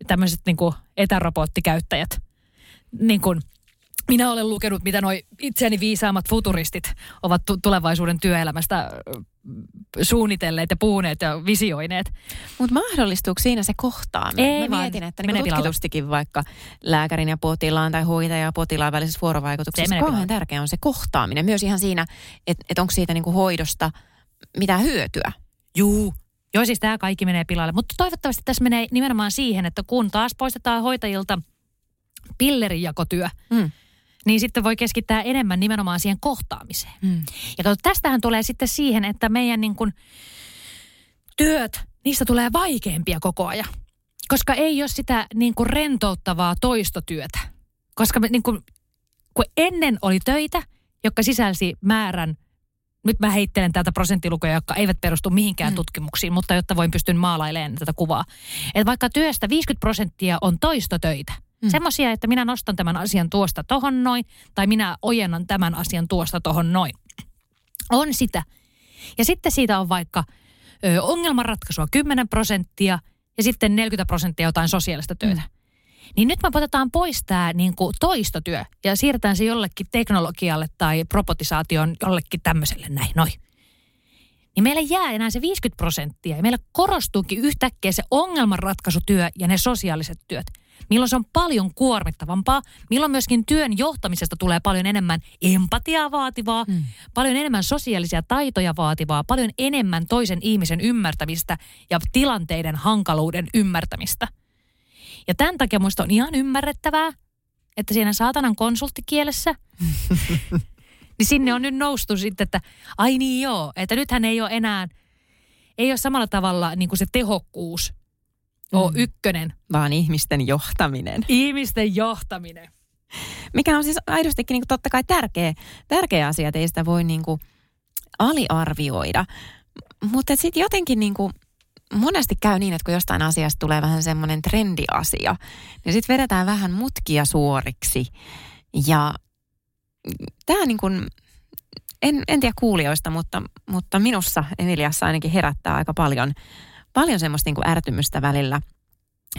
tämmöiset niin kuin etärobottikäyttäjät. Niin kuin, minä olen lukenut, mitä noi itseäni viisaammat futuristit ovat tulevaisuuden työelämästä suunnitelleet ja puhuneet ja visioineet. Mutta mahdollistuuko siinä se kohtaaminen? Ei Mä vaan. mietin, että niin tutkitustikin vaikka lääkärin ja potilaan tai hoitajan ja potilaan välisessä vuorovaikutuksessa kauhean tärkeä on se kohtaaminen. Myös ihan siinä, että et onko siitä niinku hoidosta mitään hyötyä. Juu, Joo, siis tämä kaikki menee pilalle. Mutta toivottavasti tässä menee nimenomaan siihen, että kun taas poistetaan hoitajilta pillerijakotyö, mm niin sitten voi keskittää enemmän nimenomaan siihen kohtaamiseen. Mm. Ja kato, tästähän tulee sitten siihen, että meidän niin kuin työt, niistä tulee vaikeampia koko ajan. Koska ei ole sitä niin kuin rentouttavaa toistotyötä. Koska me, niin kuin, kun ennen oli töitä, jotka sisälsi määrän nyt mä heittelen täältä prosenttilukuja, jotka eivät perustu mihinkään mm. tutkimuksiin, mutta jotta voin pystyn maalailemaan tätä kuvaa. Että vaikka työstä 50 prosenttia on toistotöitä, Mm. Semmoisia, että minä nostan tämän asian tuosta tohon noin, tai minä ojennan tämän asian tuosta tohon noin. On sitä. Ja sitten siitä on vaikka ö, ongelmanratkaisua 10 prosenttia ja sitten 40 prosenttia jotain sosiaalista työtä. Mm. Niin nyt me otetaan pois tämä niin kuin toistotyö ja siirretään se jollekin teknologialle tai robotisaation jollekin tämmöiselle näin, noin. Niin meillä jää enää se 50 prosenttia ja meillä korostuukin yhtäkkiä se ongelmanratkaisutyö ja ne sosiaaliset työt – milloin se on paljon kuormittavampaa, milloin myöskin työn johtamisesta tulee paljon enemmän empatiaa vaativaa, mm. paljon enemmän sosiaalisia taitoja vaativaa, paljon enemmän toisen ihmisen ymmärtämistä ja tilanteiden hankaluuden ymmärtämistä. Ja tämän takia minusta on ihan ymmärrettävää, että siinä saatanan konsulttikielessä, *laughs* niin sinne on nyt noustu sitten, että ai niin joo, että nythän ei ole enää, ei ole samalla tavalla niin kuin se tehokkuus ole mm. ykkönen. Vaan ihmisten johtaminen. Ihmisten johtaminen. Mikä on siis aidostikin niin totta kai tärkeä, tärkeä asia, että ei sitä voi niin kuin aliarvioida. Mutta sitten jotenkin niin kuin monesti käy niin, että kun jostain asiasta tulee vähän semmoinen trendiasia, niin sitten vedetään vähän mutkia suoriksi. Ja tämä niin kuin, en, en tiedä kuulijoista, mutta, mutta minussa Emiliassa ainakin herättää aika paljon – paljon semmoista niin kuin ärtymystä välillä.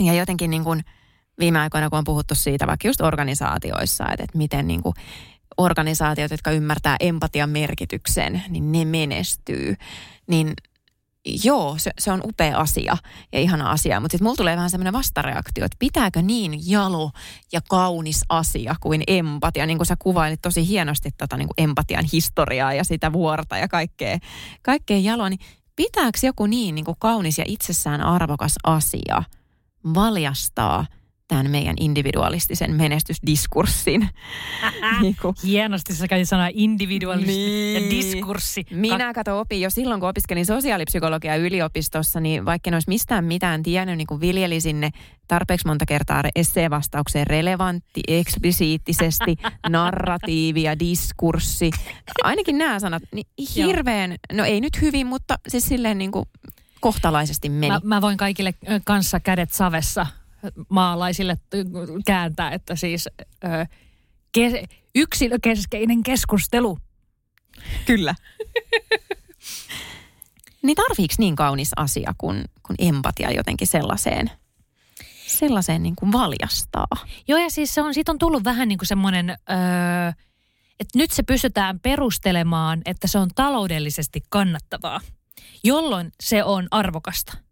Ja jotenkin niin kuin viime aikoina, kun on puhuttu siitä vaikka just organisaatioissa, että, että miten niin kuin organisaatiot, jotka ymmärtää empatian merkityksen, niin ne menestyy. Niin joo, se, se on upea asia ja ihana asia, mutta sitten mulla tulee vähän semmoinen vastareaktio, että pitääkö niin jalo ja kaunis asia kuin empatia, niin kuin sä kuvailit tosi hienosti tota niin kuin empatian historiaa ja sitä vuorta ja kaikkea, kaikkea jaloa, niin pitääkö joku niin, niin kuin kaunis ja itsessään arvokas asia valjastaa – tämän meidän individualistisen menestysdiskurssin. *laughs* niin kuin. Hienosti sä käytit sanoa individualisti niin. ja diskurssi. Minä kato opin jo silloin, kun opiskelin sosiaalipsykologiaa yliopistossa, niin vaikka en olisi mistään mitään tiennyt, niin kuin viljelisin ne tarpeeksi monta kertaa esseevastaukseen relevantti, eksplisiittisesti, *laughs* narratiivi ja diskurssi. Ainakin nämä sanat, niin hirveän, no ei nyt hyvin, mutta siis silleen niin kuin kohtalaisesti meni. Mä, mä voin kaikille kanssa kädet savessa maalaisille kääntää, että siis ö, ke, yksilökeskeinen keskustelu. Kyllä. *laughs* niin tarviiko niin kaunis asia kuin, kuin empatia jotenkin sellaiseen, sellaiseen niin kuin valjastaa? Joo ja siis se on, siitä on tullut vähän niin kuin semmoinen, öö, että nyt se pystytään perustelemaan, että se on taloudellisesti kannattavaa, jolloin se on arvokasta.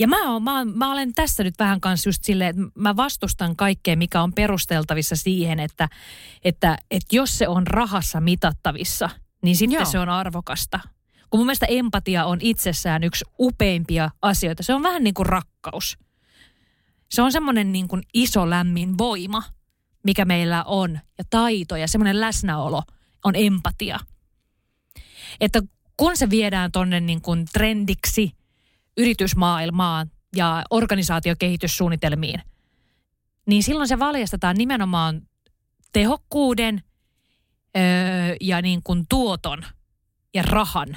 Ja mä, oon, mä, mä olen tässä nyt vähän kanssa just silleen, että mä vastustan kaikkea, mikä on perusteltavissa siihen, että, että, että jos se on rahassa mitattavissa, niin sitten Joo. se on arvokasta. Kun mun mielestä empatia on itsessään yksi upeimpia asioita. Se on vähän niin kuin rakkaus. Se on semmoinen niin kuin iso lämmin voima, mikä meillä on. Ja taito ja semmoinen läsnäolo on empatia. Että kun se viedään tonne niin kuin trendiksi – yritysmaailmaan ja organisaatiokehityssuunnitelmiin, niin silloin se valjastetaan nimenomaan tehokkuuden öö, ja niin kuin tuoton ja rahan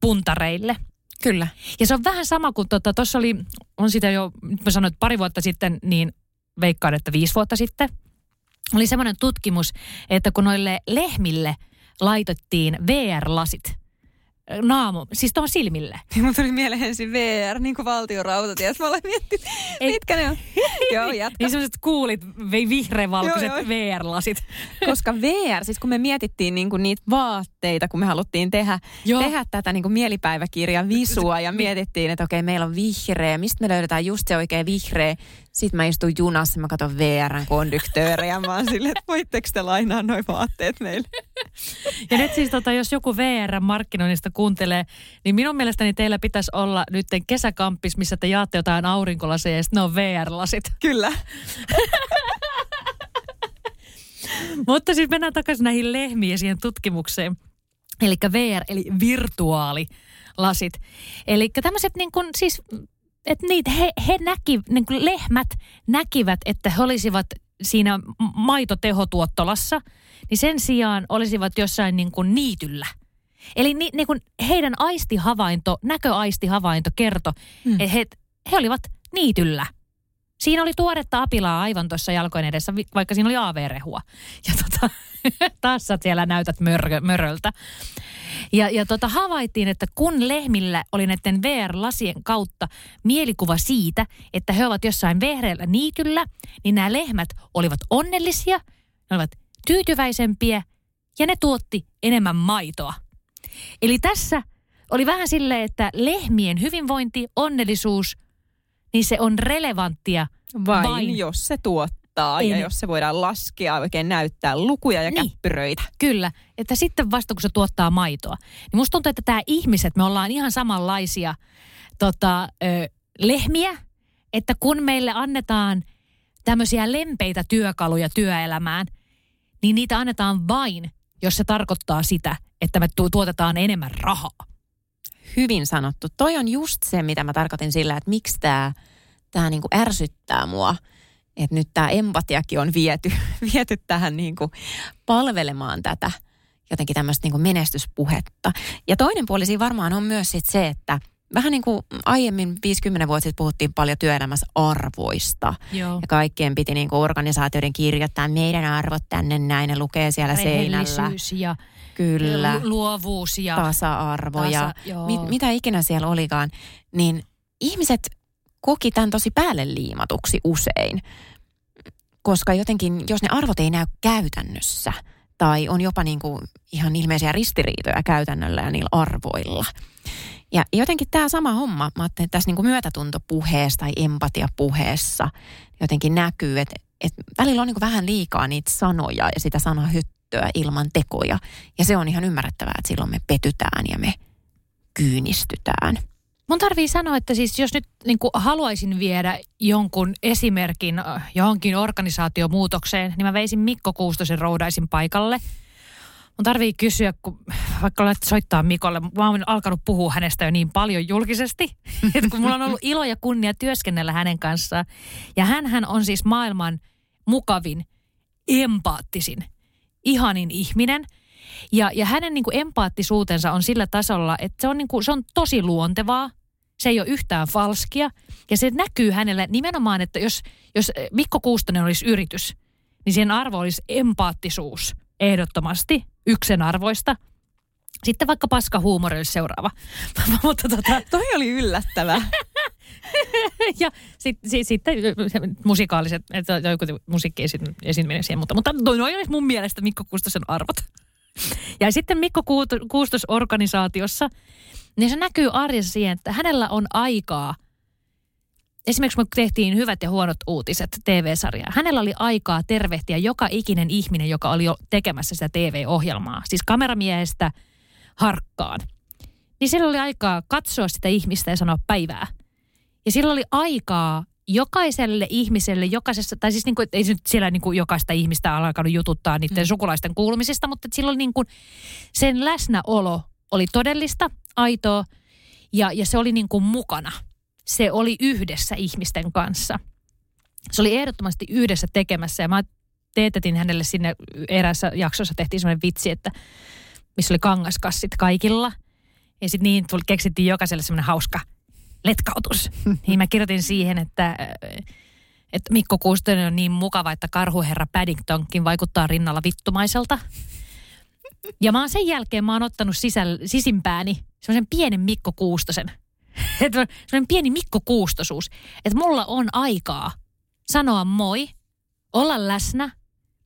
puntareille. Kyllä. Ja se on vähän sama kuin tuossa tota, oli, on sitä jo, nyt mä sanoin, että pari vuotta sitten, niin veikkaan, että viisi vuotta sitten, oli semmoinen tutkimus, että kun noille lehmille laitettiin VR-lasit – naamu, siis tuohon silmille. *laughs* Mun tuli mieleen ensin VR, niin kuin valtion rautatiet. Mä olen miettinyt, Ei. mitkä ne on. *laughs* joo, jatka. Niin semmoiset kuulit, vihreävalkoiset VR-lasit. *laughs* Koska VR, siis kun me mietittiin niin kuin niitä vaatteita, kun me haluttiin tehdä, tehdä tätä niin kuin mielipäiväkirjan visua ja mietittiin, että okei, meillä on vihreä, mistä me löydetään just se oikein vihreä. Sitten mä istun junassa, mä katson VRn konduktööriä, mä oon silleen, että voitteko te lainaa noin vaatteet meille? Ja nyt siis tota, jos joku VR-markkinoinnista kuuntelee, niin minun mielestäni teillä pitäisi olla nyt kesäkamppis, missä te jaatte jotain aurinkolaseja ja sitten ne on VR-lasit. Kyllä. *laughs* Mutta siis mennään takaisin näihin lehmiin ja siihen tutkimukseen. Eli VR, eli virtuaalilasit. Eli tämmöiset niin kuin, siis että niitä he, he näki, niin kuin lehmät näkivät, että he olisivat siinä maitotehotuottolassa, niin sen sijaan olisivat jossain niin kuin niityllä. Eli ni, niin kuin heidän aistihavainto, näköaistihavainto kertoi, hmm. että he, he olivat niityllä. Siinä oli tuoretta apilaa aivan tuossa jalkojen edessä, vaikka siinä oli AV-rehua. Ja tota, *laughs* taas sä siellä näytät mörö, möröltä. Ja, ja tota, havaittiin, että kun lehmillä oli näiden VR-lasien kautta mielikuva siitä, että he ovat jossain vehreällä niityllä, niin nämä lehmät olivat onnellisia, ne olivat tyytyväisempiä ja ne tuotti enemmän maitoa. Eli tässä oli vähän silleen, että lehmien hyvinvointi, onnellisuus, niin se on relevanttia vain, vain jos se tuottaa mittaa ja jos se voidaan laskea, oikein näyttää lukuja ja niin, käppyröitä. Kyllä, että sitten vasta kun se tuottaa maitoa. Niin musta tuntuu, että tämä ihmiset, me ollaan ihan samanlaisia tota, ö, lehmiä, että kun meille annetaan tämmöisiä lempeitä työkaluja työelämään, niin niitä annetaan vain, jos se tarkoittaa sitä, että me tuotetaan enemmän rahaa. Hyvin sanottu. Toi on just se, mitä mä tarkoitin sillä, että miksi tämä tää niinku ärsyttää mua – että nyt tämä empatiakin on viety, *laughs* viety tähän niin kuin palvelemaan tätä jotenkin tämmöistä niin kuin menestyspuhetta. Ja toinen puoli siinä varmaan on myös sit se, että vähän niin kuin aiemmin 50 vuotta sitten puhuttiin paljon työelämässä arvoista. Joo. Ja kaikkien piti niin kuin organisaatioiden kirjoittaa meidän arvot tänne näin, ne lukee siellä seinällä. ja Kyllä. luovuus ja tasa-arvo tasa, ja mit, mitä ikinä siellä olikaan. Niin ihmiset koki tämän tosi päälle liimatuksi usein. Koska jotenkin, jos ne arvot ei näy käytännössä, tai on jopa niin kuin ihan ilmeisiä ristiriitoja käytännöllä ja niillä arvoilla, Ja jotenkin tämä sama homma, mä ajattelin, että tässä niin myötätuntopuheessa tai empatiapuheessa jotenkin näkyy, että, että välillä on niin vähän liikaa niitä sanoja ja sitä sanahyttöä ilman tekoja. Ja se on ihan ymmärrettävää, että silloin me petytään ja me kyynistytään. Mun tarvii sanoa, että siis jos nyt niin haluaisin viedä jonkun esimerkin äh, johonkin organisaatiomuutokseen, niin mä veisin Mikko Kuustosen roudaisin paikalle. Mun tarvii kysyä, kun vaikka olet soittaa Mikolle, mä oon alkanut puhua hänestä jo niin paljon julkisesti, *laughs* että kun mulla on ollut ilo ja kunnia työskennellä hänen kanssaan. Ja hän on siis maailman mukavin, empaattisin, ihanin ihminen – ja, ja hänen niin kuin empaattisuutensa on sillä tasolla, että se on, niin kuin, se on tosi luontevaa. Se ei ole yhtään falskia. Ja se näkyy hänelle nimenomaan, että jos, jos Mikko Kuustonen olisi yritys, niin sen arvo olisi empaattisuus ehdottomasti yksen arvoista. Sitten vaikka paska huumori olisi seuraava. *laughs* Mutta tota... Toi oli yllättävä. *laughs* ja sitten sit, sit, musikaaliset, että joku musiikki esiin siihen, mutta, mutta noin olisi mun mielestä Mikko Kuustosen arvot. *laughs* Ja sitten Mikko Kuustos organisaatiossa, niin se näkyy arjessa siihen, että hänellä on aikaa. Esimerkiksi me tehtiin Hyvät ja huonot uutiset TV-sarjaa. Hänellä oli aikaa tervehtiä joka ikinen ihminen, joka oli jo tekemässä sitä TV-ohjelmaa. Siis kameramiehestä harkkaan. Niin sillä oli aikaa katsoa sitä ihmistä ja sanoa päivää. Ja sillä oli aikaa jokaiselle ihmiselle, jokaisessa, tai siis niin kuin, ei nyt siellä niin kuin jokaista ihmistä alkanut jututtaa niiden mm. sukulaisten kuulumisesta, mutta silloin niin kuin sen läsnäolo oli todellista, aitoa, ja, ja se oli niin kuin mukana. Se oli yhdessä ihmisten kanssa. Se oli ehdottomasti yhdessä tekemässä, ja mä teetätin hänelle sinne erässä jaksossa, tehtiin semmoinen vitsi, että missä oli kangaskassit kaikilla. Ja sitten niin tuli, keksittiin jokaiselle semmoinen hauska – letkautus. *laughs* niin mä kirjoitin siihen, että, että Mikko Kuustonen on niin mukava, että karhuherra Paddingtonkin vaikuttaa rinnalla vittumaiselta. Ja mä oon sen jälkeen, mä oon ottanut sisäl, sisimpääni semmoisen pienen Mikko Kuustosen. *laughs* semmoinen pieni Mikko Kuustosuus. Että mulla on aikaa sanoa moi, olla läsnä,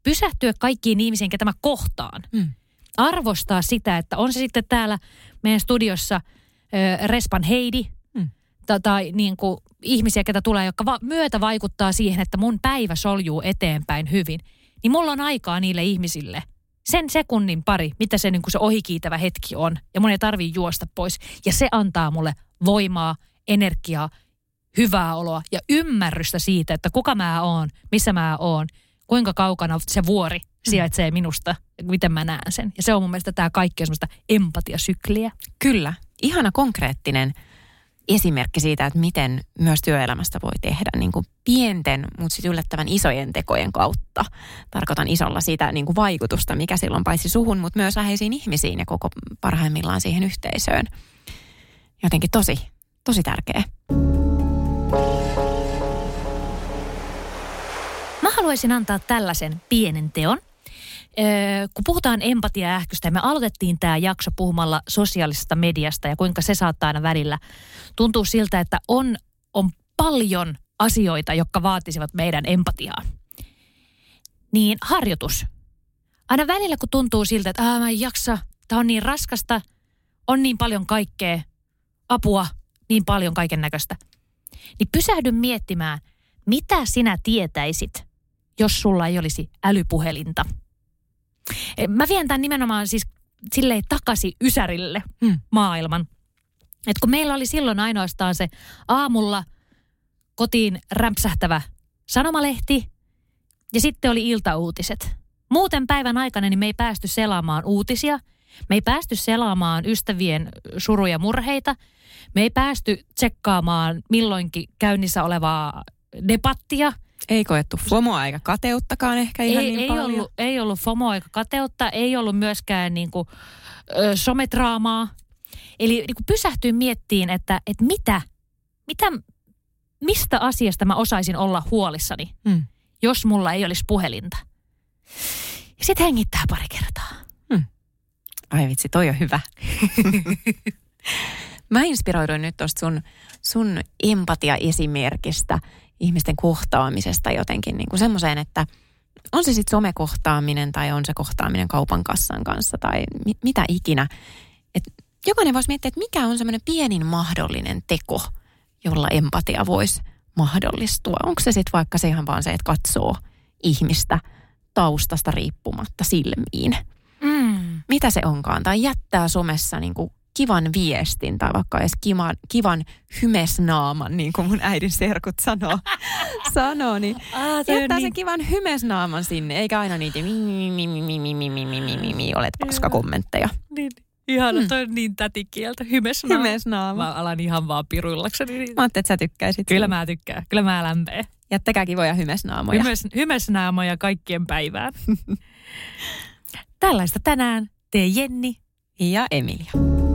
pysähtyä kaikkiin ihmisiin, ketä mä kohtaan. Mm. Arvostaa sitä, että on se sitten täällä meidän studiossa ö, Respan Heidi, tai niin kuin ihmisiä, ketä tulee, jotka va- myötä vaikuttaa siihen, että mun päivä soljuu eteenpäin hyvin, niin mulla on aikaa niille ihmisille sen sekunnin pari, mitä se, niin kuin se ohikiitävä hetki on. Ja mun ei tarvii juosta pois. Ja se antaa mulle voimaa, energiaa, hyvää oloa ja ymmärrystä siitä, että kuka mä oon, missä mä oon, kuinka kaukana se vuori sijaitsee minusta, miten mä näen sen. Ja se on mun mielestä tämä kaikki on semmoista empatiasykliä. Kyllä. Ihana konkreettinen esimerkki siitä, että miten myös työelämästä voi tehdä niin kuin pienten, mutta sitten yllättävän isojen tekojen kautta. Tarkoitan isolla sitä niin kuin vaikutusta, mikä silloin paitsi suhun, mutta myös läheisiin ihmisiin ja koko parhaimmillaan siihen yhteisöön. Jotenkin tosi, tosi tärkeä. Mä haluaisin antaa tällaisen pienen teon kun puhutaan empatia-ähkystä, me aloitettiin tämä jakso puhumalla sosiaalisesta mediasta ja kuinka se saattaa aina välillä tuntua siltä, että on, on paljon asioita, jotka vaatisivat meidän empatiaa. Niin harjoitus. Aina välillä, kun tuntuu siltä, että mä en jaksa, tämä on niin raskasta, on niin paljon kaikkea, apua, niin paljon kaiken näköistä. Niin pysähdy miettimään, mitä sinä tietäisit, jos sulla ei olisi älypuhelinta – mä vien tämän nimenomaan siis silleen takaisin Ysärille hmm. maailman. Et kun meillä oli silloin ainoastaan se aamulla kotiin rämpsähtävä sanomalehti ja sitten oli iltauutiset. Muuten päivän aikana niin me ei päästy selaamaan uutisia. Me ei päästy selaamaan ystävien suruja murheita. Me ei päästy tsekkaamaan milloinkin käynnissä olevaa debattia – ei koettu FOMOa eikä kateuttakaan ehkä ihan ei, niin ei paljon. Ollut, ei ollut FOMOa eikä kateutta, ei ollut myöskään niin kuin, ö, sometraamaa. Eli niin kuin pysähtyin miettiin, että, että mitä, mitä, mistä asiasta mä osaisin olla huolissani, hmm. jos mulla ei olisi puhelinta. Ja sitten hengittää pari kertaa. Hmm. Ai vitsi, toi on hyvä. *laughs* mä inspiroiduin nyt tuosta sun, sun empatia-esimerkistä ihmisten kohtaamisesta jotenkin niin kuin semmoiseen, että on se sitten somekohtaaminen tai on se kohtaaminen kaupan kassan kanssa tai mi- mitä ikinä. Et jokainen voisi miettiä, että mikä on semmoinen pienin mahdollinen teko, jolla empatia voisi mahdollistua. Onko se sitten vaikka se ihan vaan se, että katsoo ihmistä taustasta riippumatta silmiin. Mm. Mitä se onkaan? Tai jättää somessa niin kuin kivan viestin tai vaikka edes kivan, kivan hymesnaaman, niin kuin mun äidin serkut sanoo, sanoo niin Aa, se jättää niin... sen kivan hymesnaaman sinne, eikä aina niitä olet paska kommentteja. Niin. Ihana, mm. toi on niin tätikieltä. Hymesnaama. Hymesnaama. Mä alan ihan vaan piruillakseni. Mä ajattelin, että sä tykkäisit. Kyllä sen. mä tykkään. Kyllä mä lämpee. Jättäkää kivoja hymesnaamoja. Hymes, hymesnaamoja kaikkien päivään. Tällaista tänään tee Jenni ja Emilia.